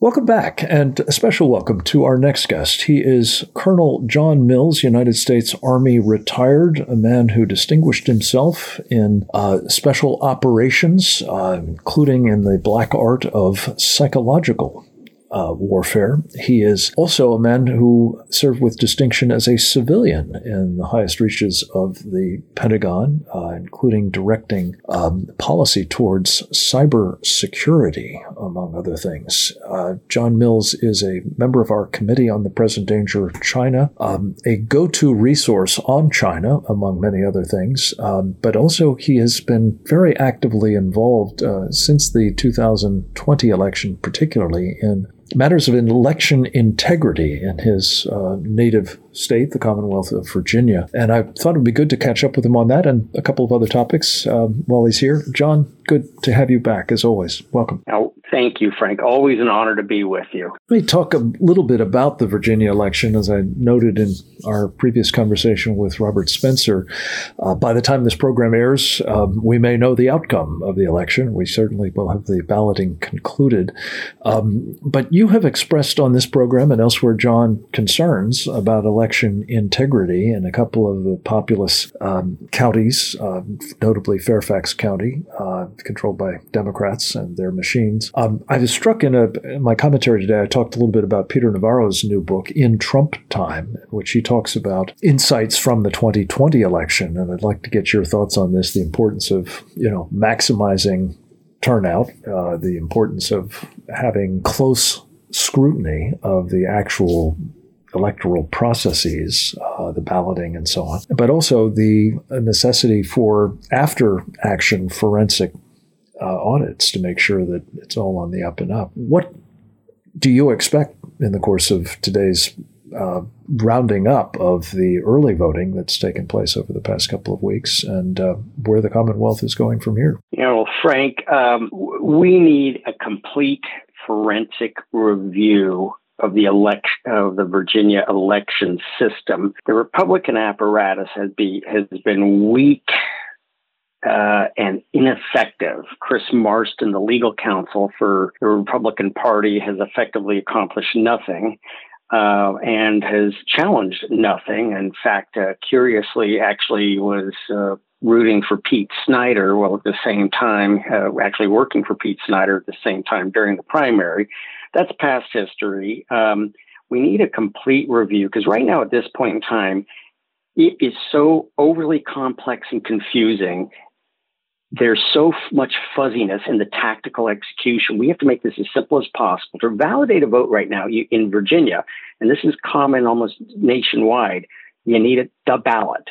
Welcome back, and a special welcome to our next guest. He is Colonel John Mills, United States Army retired, a man who distinguished himself in uh, special operations, uh, including in the black art of psychological uh, warfare. He is also a man who served with distinction as a civilian in the highest reaches of the Pentagon, uh, including directing um, policy towards cyber security, among other things. Uh, John Mills is a member of our Committee on the Present Danger of China, um, a go to resource on China, among many other things, um, but also he has been very actively involved uh, since the 2020 election, particularly in matters of election integrity in his uh, native state, the Commonwealth of Virginia. And I thought it would be good to catch up with him on that and a couple of other topics um, while he's here. John, good to have you back as always. Welcome. Oh, thank you, Frank. Always an honor to be with you. Let me talk a little bit about the Virginia election. As I noted in our previous conversation with Robert Spencer, uh, by the time this program airs, um, we may know the outcome of the election. We certainly will have the balloting concluded. Um, but you have expressed on this program and elsewhere, John, concerns about election integrity in a couple of the populous um, counties, uh, notably Fairfax County, uh, controlled by Democrats and their machines. Um, I was struck in, a, in my commentary today, I talked a little bit about Peter Navarro's new book, In Trump Time, in which he talks about insights from the 2020 election. And I'd like to get your thoughts on this the importance of, you know, maximizing turnout, uh, the importance of having close scrutiny of the actual electoral processes, uh, the balloting and so on, but also the necessity for after action forensic uh, audits to make sure that it's all on the up and up. What do you expect in the course of today's uh, rounding up of the early voting that's taken place over the past couple of weeks and uh, where the Commonwealth is going from here? You know, Frank, um, we need a complete forensic review of the election of the Virginia election system. The Republican apparatus has be has been weak uh, and ineffective. Chris Marston, the legal counsel for the Republican Party, has effectively accomplished nothing. Uh, and has challenged nothing. In fact, uh, curiously, actually was uh, rooting for Pete Snyder while at the same time uh, actually working for Pete Snyder at the same time during the primary. That's past history. Um, we need a complete review because right now, at this point in time, it is so overly complex and confusing. There's so much fuzziness in the tactical execution. We have to make this as simple as possible. To validate a vote right now you, in Virginia, and this is common almost nationwide, you need a, the ballot.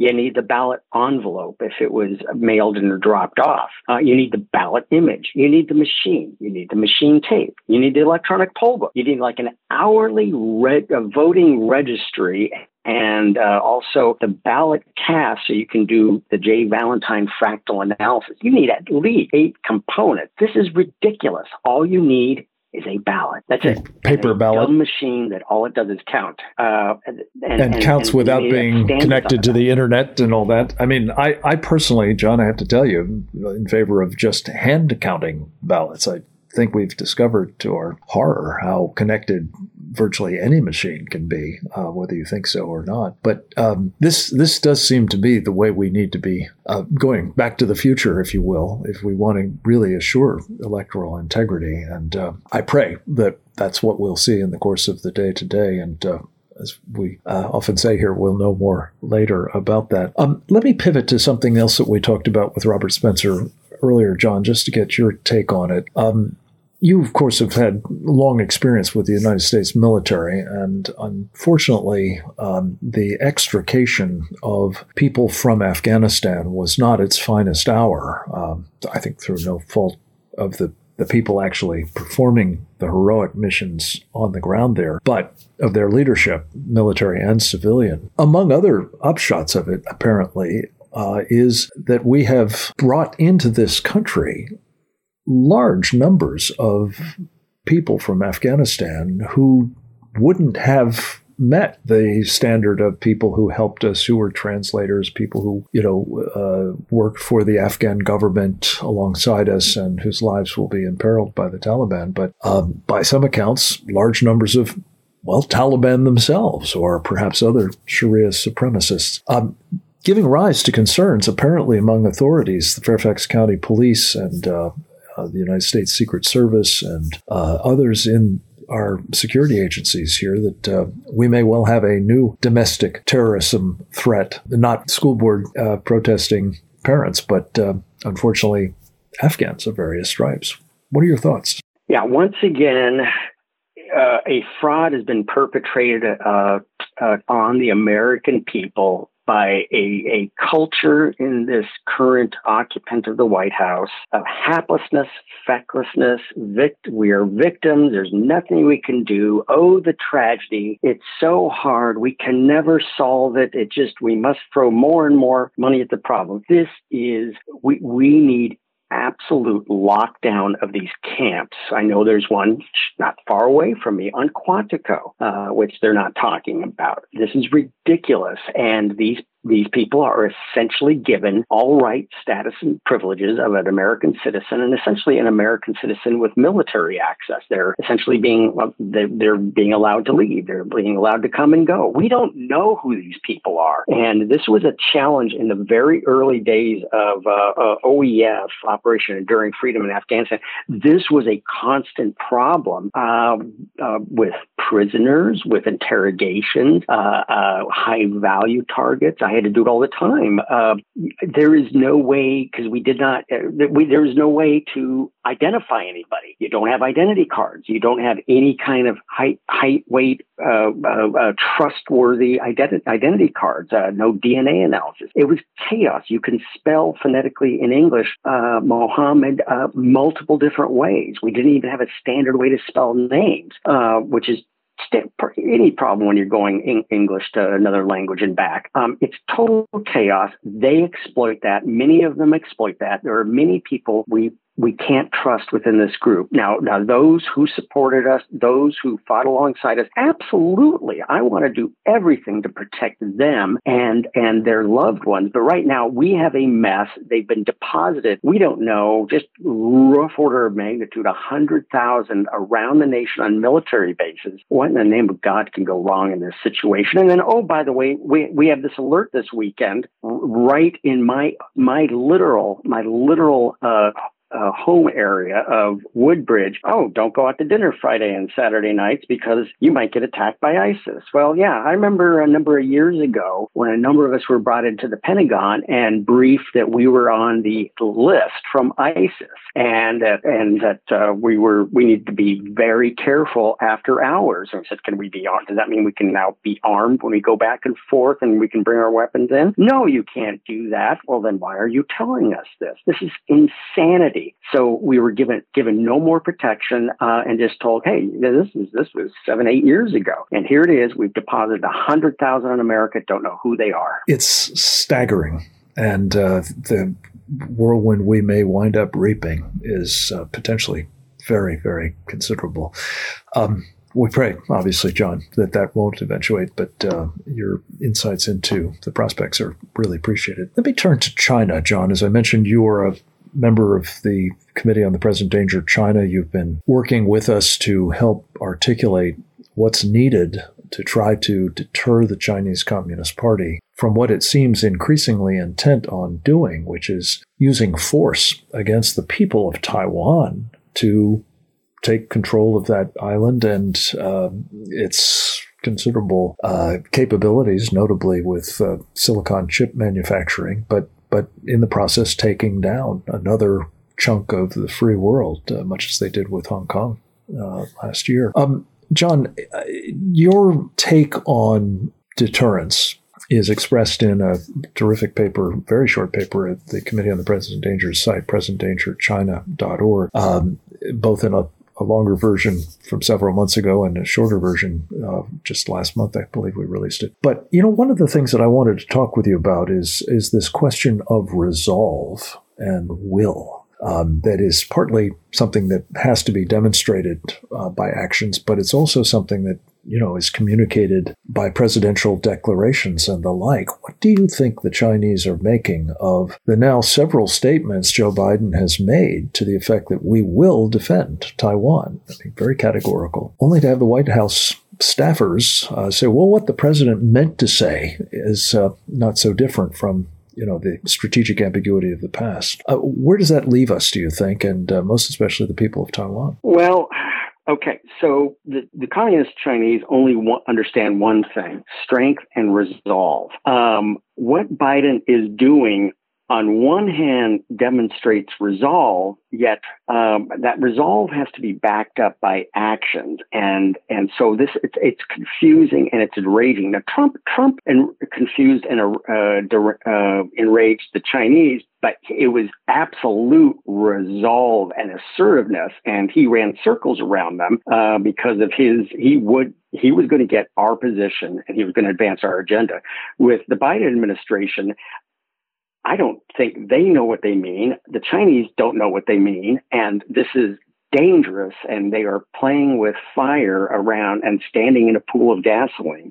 You need the ballot envelope if it was mailed and dropped off. Uh, you need the ballot image. You need the machine. You need the machine tape. You need the electronic poll book. You need like an hourly re- voting registry and uh, also the ballot cast so you can do the Jay Valentine fractal analysis. You need at least eight components. This is ridiculous. All you need is a ballot. That's a paper ballot machine that all it does is count uh, and, and, and, counts and without being connected to the internet and all that. I mean, I, I personally, John, I have to tell you, in favor of just hand counting ballots. I think we've discovered to our horror how connected virtually any machine can be, uh, whether you think so or not. But um, this this does seem to be the way we need to be uh, going back to the future, if you will, if we want to really assure electoral integrity. And uh, I pray that that's what we'll see in the course of the day today. And uh, as we uh, often say here, we'll know more later about that. Um, let me pivot to something else that we talked about with Robert Spencer earlier, John, just to get your take on it. Um, you, of course, have had long experience with the United States military, and unfortunately, um, the extrication of people from Afghanistan was not its finest hour. Um, I think through no fault of the the people actually performing the heroic missions on the ground there, but of their leadership, military and civilian. Among other upshots of it, apparently, uh, is that we have brought into this country large numbers of people from Afghanistan who wouldn't have met the standard of people who helped us, who were translators, people who, you know, uh, worked for the Afghan government alongside us and whose lives will be imperiled by the Taliban. But um, by some accounts, large numbers of well, Taliban themselves or perhaps other Sharia supremacists. Um, giving rise to concerns apparently among authorities, the Fairfax County Police and uh, uh, the United States Secret Service and uh, others in our security agencies here that uh, we may well have a new domestic terrorism threat, not school board uh, protesting parents, but uh, unfortunately Afghans of various stripes. What are your thoughts? Yeah, once again, uh, a fraud has been perpetrated uh, uh, on the American people by a, a culture in this current occupant of the White House of haplessness, fecklessness. Vict- we are victims. There's nothing we can do. Oh, the tragedy. It's so hard. We can never solve it. It just, we must throw more and more money at the problem. This is, we, we need absolute lockdown of these camps. I know there's one not far away from me on Quantico, uh, which they're not talking about. This is ridiculous. And these these people are essentially given all rights, status, and privileges of an American citizen, and essentially an American citizen with military access. They're essentially being they're being allowed to leave. They're being allowed to come and go. We don't know who these people are, and this was a challenge in the very early days of uh, uh, OEF Operation Enduring Freedom in Afghanistan. This was a constant problem uh, uh with prisoners, with interrogations, uh, uh, high value targets. I had to do it all the time. Uh, there is no way because we did not. Uh, we, there is no way to identify anybody. You don't have identity cards. You don't have any kind of height, height, weight, uh, uh, uh trustworthy identity identity cards. Uh, no DNA analysis. It was chaos. You can spell phonetically in English Mohammed multiple different ways. We didn't even have a standard way to spell names, which is any problem when you're going English to another language and back. Um, it's total chaos. They exploit that. Many of them exploit that. There are many people we we can't trust within this group. Now, now those who supported us, those who fought alongside us, absolutely, I want to do everything to protect them and and their loved ones. But right now, we have a mess. They've been deposited. We don't know, just rough order of magnitude, a hundred thousand around the nation on military bases. What in the name of God can go wrong in this situation? And then, oh, by the way, we we have this alert this weekend, right in my my literal my literal uh, uh, home area of Woodbridge, oh, don't go out to dinner Friday and Saturday nights because you might get attacked by ISIS. Well, yeah, I remember a number of years ago when a number of us were brought into the Pentagon and briefed that we were on the list from ISIS and uh, and that uh, we were we need to be very careful after hours. And we said, can we be armed? Does that mean we can now be armed when we go back and forth and we can bring our weapons in? No, you can't do that. Well, then why are you telling us this? This is insanity. So we were given given no more protection uh, and just told, hey, this is this was seven eight years ago, and here it is. We've deposited a hundred thousand in America. Don't know who they are. It's staggering, and uh, the whirlwind we may wind up reaping is uh, potentially very very considerable. Um, we pray, obviously, John, that that won't eventuate, but uh, your insights into the prospects are really appreciated. Let me turn to China, John. As I mentioned, you are a member of the Committee on the Present Danger China. You've been working with us to help articulate what's needed to try to deter the Chinese Communist Party from what it seems increasingly intent on doing, which is using force against the people of Taiwan to take control of that island and uh, its considerable uh, capabilities, notably with uh, silicon chip manufacturing, but but in the process taking down another chunk of the free world, uh, much as they did with Hong Kong uh, last year. Um, John, uh, your take on deterrence is expressed in a terrific paper, very short paper at the Committee on the Present Danger site, presentdangerchina.org, um, both in a a longer version from several months ago and a shorter version uh, just last month. I believe we released it. But you know, one of the things that I wanted to talk with you about is is this question of resolve and will. Um, that is partly something that has to be demonstrated uh, by actions, but it's also something that you know, is communicated by presidential declarations and the like. What do you think the Chinese are making of the now several statements Joe Biden has made to the effect that we will defend Taiwan? I mean, very categorical, only to have the White House staffers uh, say, well, what the president meant to say is uh, not so different from you know the strategic ambiguity of the past. Uh, where does that leave us, do you think, and uh, most especially the people of Taiwan? Well, Okay, so the, the communist Chinese only understand one thing strength and resolve. Um, what Biden is doing on one hand demonstrates resolve, yet um, that resolve has to be backed up by actions, and and so this it's, it's confusing and it's enraging. Now Trump Trump and confused and uh, uh, enraged the Chinese, but it was absolute resolve and assertiveness, and he ran circles around them uh, because of his he would he was going to get our position and he was going to advance our agenda. With the Biden administration, I don't think they know what they mean. The Chinese don't know what they mean. And this is dangerous and they are playing with fire around and standing in a pool of gasoline.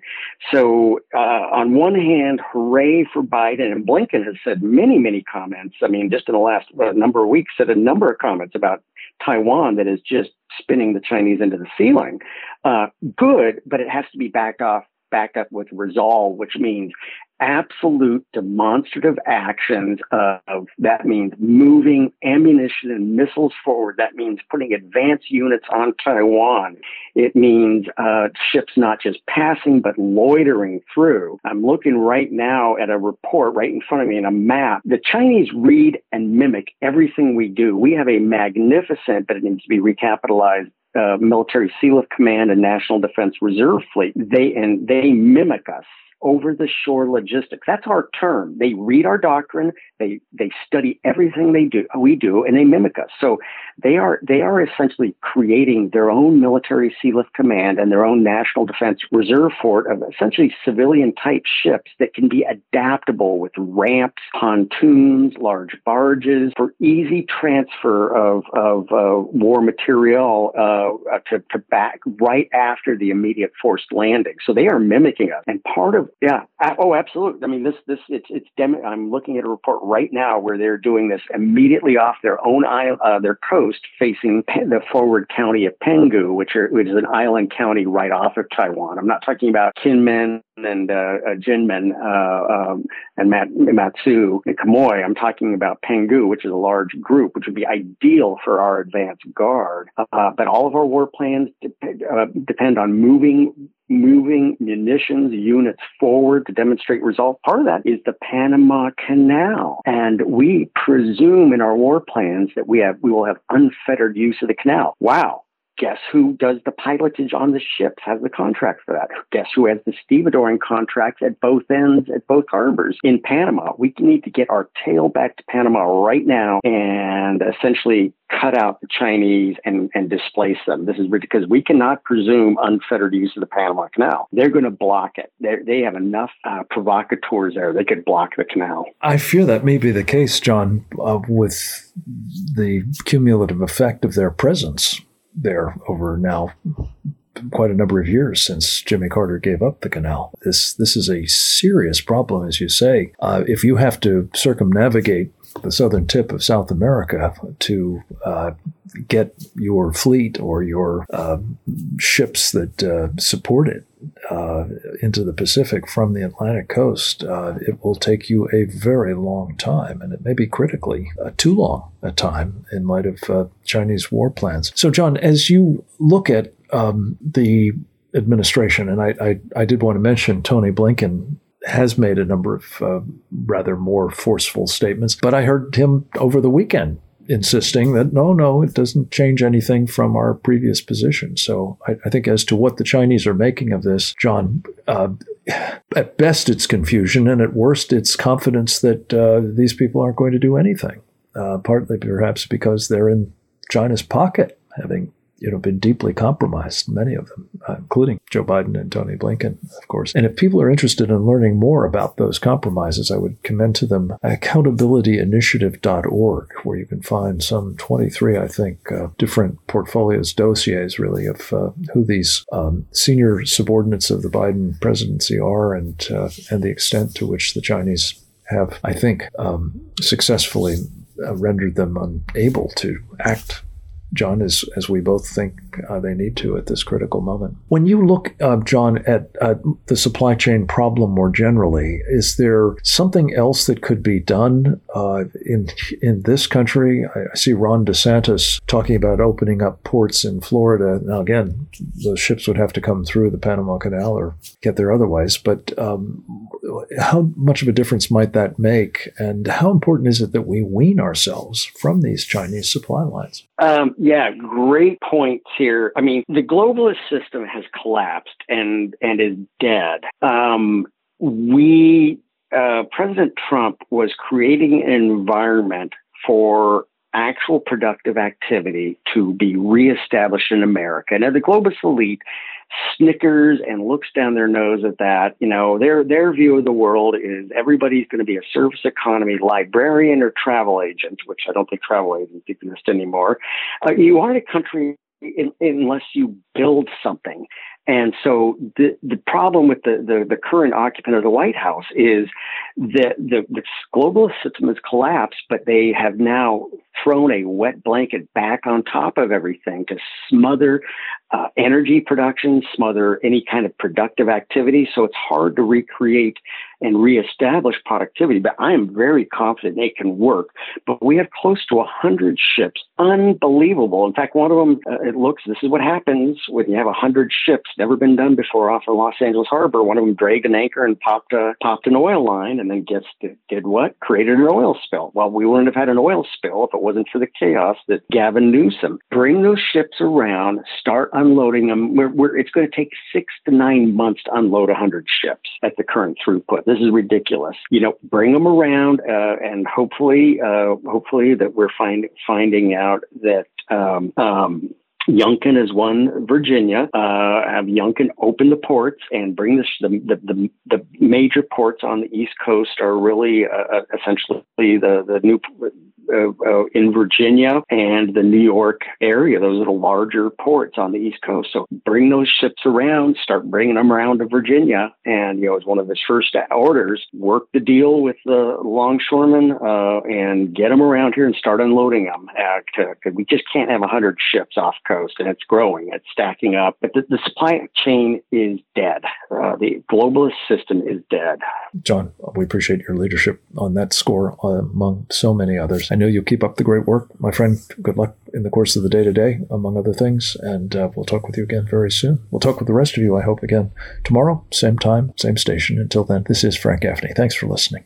So, uh, on one hand, hooray for Biden and Blinken has said many, many comments. I mean, just in the last uh, number of weeks, said a number of comments about Taiwan that is just spinning the Chinese into the ceiling. Uh, good, but it has to be backed off backed up with resolve, which means absolute demonstrative actions of that means moving ammunition and missiles forward. That means putting advanced units on Taiwan. It means uh, ships not just passing but loitering through. I'm looking right now at a report right in front of me in a map. The Chinese read and mimic everything we do. We have a magnificent, but it needs to be recapitalized uh, military sealift command and national defense reserve fleet they and they mimic us over the shore logistics. That's our term. They read our doctrine, they they study everything they do we do, and they mimic us. So they are they are essentially creating their own military sealift command and their own national defense reserve fort of essentially civilian type ships that can be adaptable with ramps, pontoons, large barges for easy transfer of of uh, war material uh, to, to back right after the immediate forced landing. So they are mimicking us, and part of yeah. Oh, absolutely. I mean, this, this, it's, it's, dem- I'm looking at a report right now where they're doing this immediately off their own island, uh, their coast facing the forward county of Penghu, which, are, which is an island county right off of Taiwan. I'm not talking about Kinmen and uh, uh, Jinmen uh, um, and Mat- Matsu and Quemoy. I'm talking about Penghu, which is a large group, which would be ideal for our advance guard. Uh, but all of our war plans de- uh, depend on moving moving munitions units forward to demonstrate results. Part of that is the Panama Canal. And we presume in our war plans that we have we will have unfettered use of the canal. Wow guess who does the pilotage on the ships, has the contract for that? Guess who has the stevedoring contracts at both ends, at both harbors in Panama? We need to get our tail back to Panama right now and essentially cut out the Chinese and, and displace them. This is because we cannot presume unfettered use of the Panama Canal. They're going to block it. They're, they have enough uh, provocateurs there. They could block the canal. I fear that may be the case, John, uh, with the cumulative effect of their presence there over now quite a number of years since Jimmy Carter gave up the canal. This this is a serious problem, as you say. Uh, if you have to circumnavigate the southern tip of South America to uh, get your fleet or your uh, ships that uh, support it uh, into the Pacific from the Atlantic coast, uh, it will take you a very long time, and it may be critically uh, too long a time in light of uh, Chinese war plans. So, John, as you look at um, the administration, and I, I, I, did want to mention Tony Blinken has made a number of uh, rather more forceful statements, but I heard him over the weekend insisting that no, no, it doesn't change anything from our previous position. So I, I think as to what the Chinese are making of this, John, uh, at best it's confusion, and at worst it's confidence that uh, these people aren't going to do anything. Uh, partly perhaps because they're in China's pocket, having you know been deeply compromised, many of them. Including Joe Biden and Tony Blinken, of course. And if people are interested in learning more about those compromises, I would commend to them accountabilityinitiative.org, where you can find some 23, I think, uh, different portfolios, dossiers, really, of uh, who these um, senior subordinates of the Biden presidency are and, uh, and the extent to which the Chinese have, I think, um, successfully uh, rendered them unable to act John, as, as we both think uh, they need to at this critical moment. When you look, uh, John, at uh, the supply chain problem more generally, is there something else that could be done uh, in in this country? I, see Ron DeSantis talking about opening up ports in Florida. Now, again, those ships would have to come through the Panama Canal or get there otherwise. But um, how much of a difference might that make? And how important is it that we wean ourselves from these Chinese supply lines? Um, yeah, great points here. I mean, the globalist system has collapsed and and is dead. Um, we uh, President Trump was creating an environment for actual productive activity to be reestablished in America. Now, the globalist elite snickers and looks down their nose at that. You know, their their view of the world is everybody's going to be a service economy librarian or travel agent, which I don't think travel agents exist anymore. Uh, you aren't a country in, unless you build something. And so the the problem with the, the, the, current occupant of the White House is that the, the globalist system has collapsed, but they have now thrown a wet blanket back on top of everything to smother uh, energy production, smother any kind of productive activity. So it's hard to recreate and reestablish productivity. But I am very confident it can work. But we have close to 100 ships, unbelievable. In fact, one of them, uh, it looks, this is what happens when you have 100 ships, never been done before off of Los Angeles Harbor. One of them dragged an anchor and popped, a, popped an oil line and then guess did, what? Created an oil spill. Well, we wouldn't have had an oil spill if it wasn't for the chaos that Gavin Newsom. Bring those ships around, start unloading them. We're, we're, it's going to take six to nine months to unload 100 ships at the current throughput. This is ridiculous. You know, bring them around, uh, and hopefully, uh, hopefully that we're find, finding out that um, um, Youngkin is one Virginia. Uh, have Youngkin open the ports and bring the, the, the, the major ports on the East Coast are really uh, uh essentially the, the new uh, uh, in Virginia and the New York area. Those are the larger ports on the East Coast. So bring those ships around, start bringing them around to Virginia. And, you know, as one of his first orders, work the deal with the longshoremen uh, and get them around here and start unloading them. Uh, we just can't have 100 ships off coast and it's growing, it's stacking up. But the, the supply chain is dead. Uh, the globalist system is dead. John, we appreciate your leadership on that score uh, among so many others. I know you'll keep up the great work, my friend. Good luck in the course of the day to day, among other things. And uh, we'll talk with you again very soon. We'll talk with the rest of you, I hope, again tomorrow, same time, same station. Until then, this is Frank Gaffney. Thanks for listening.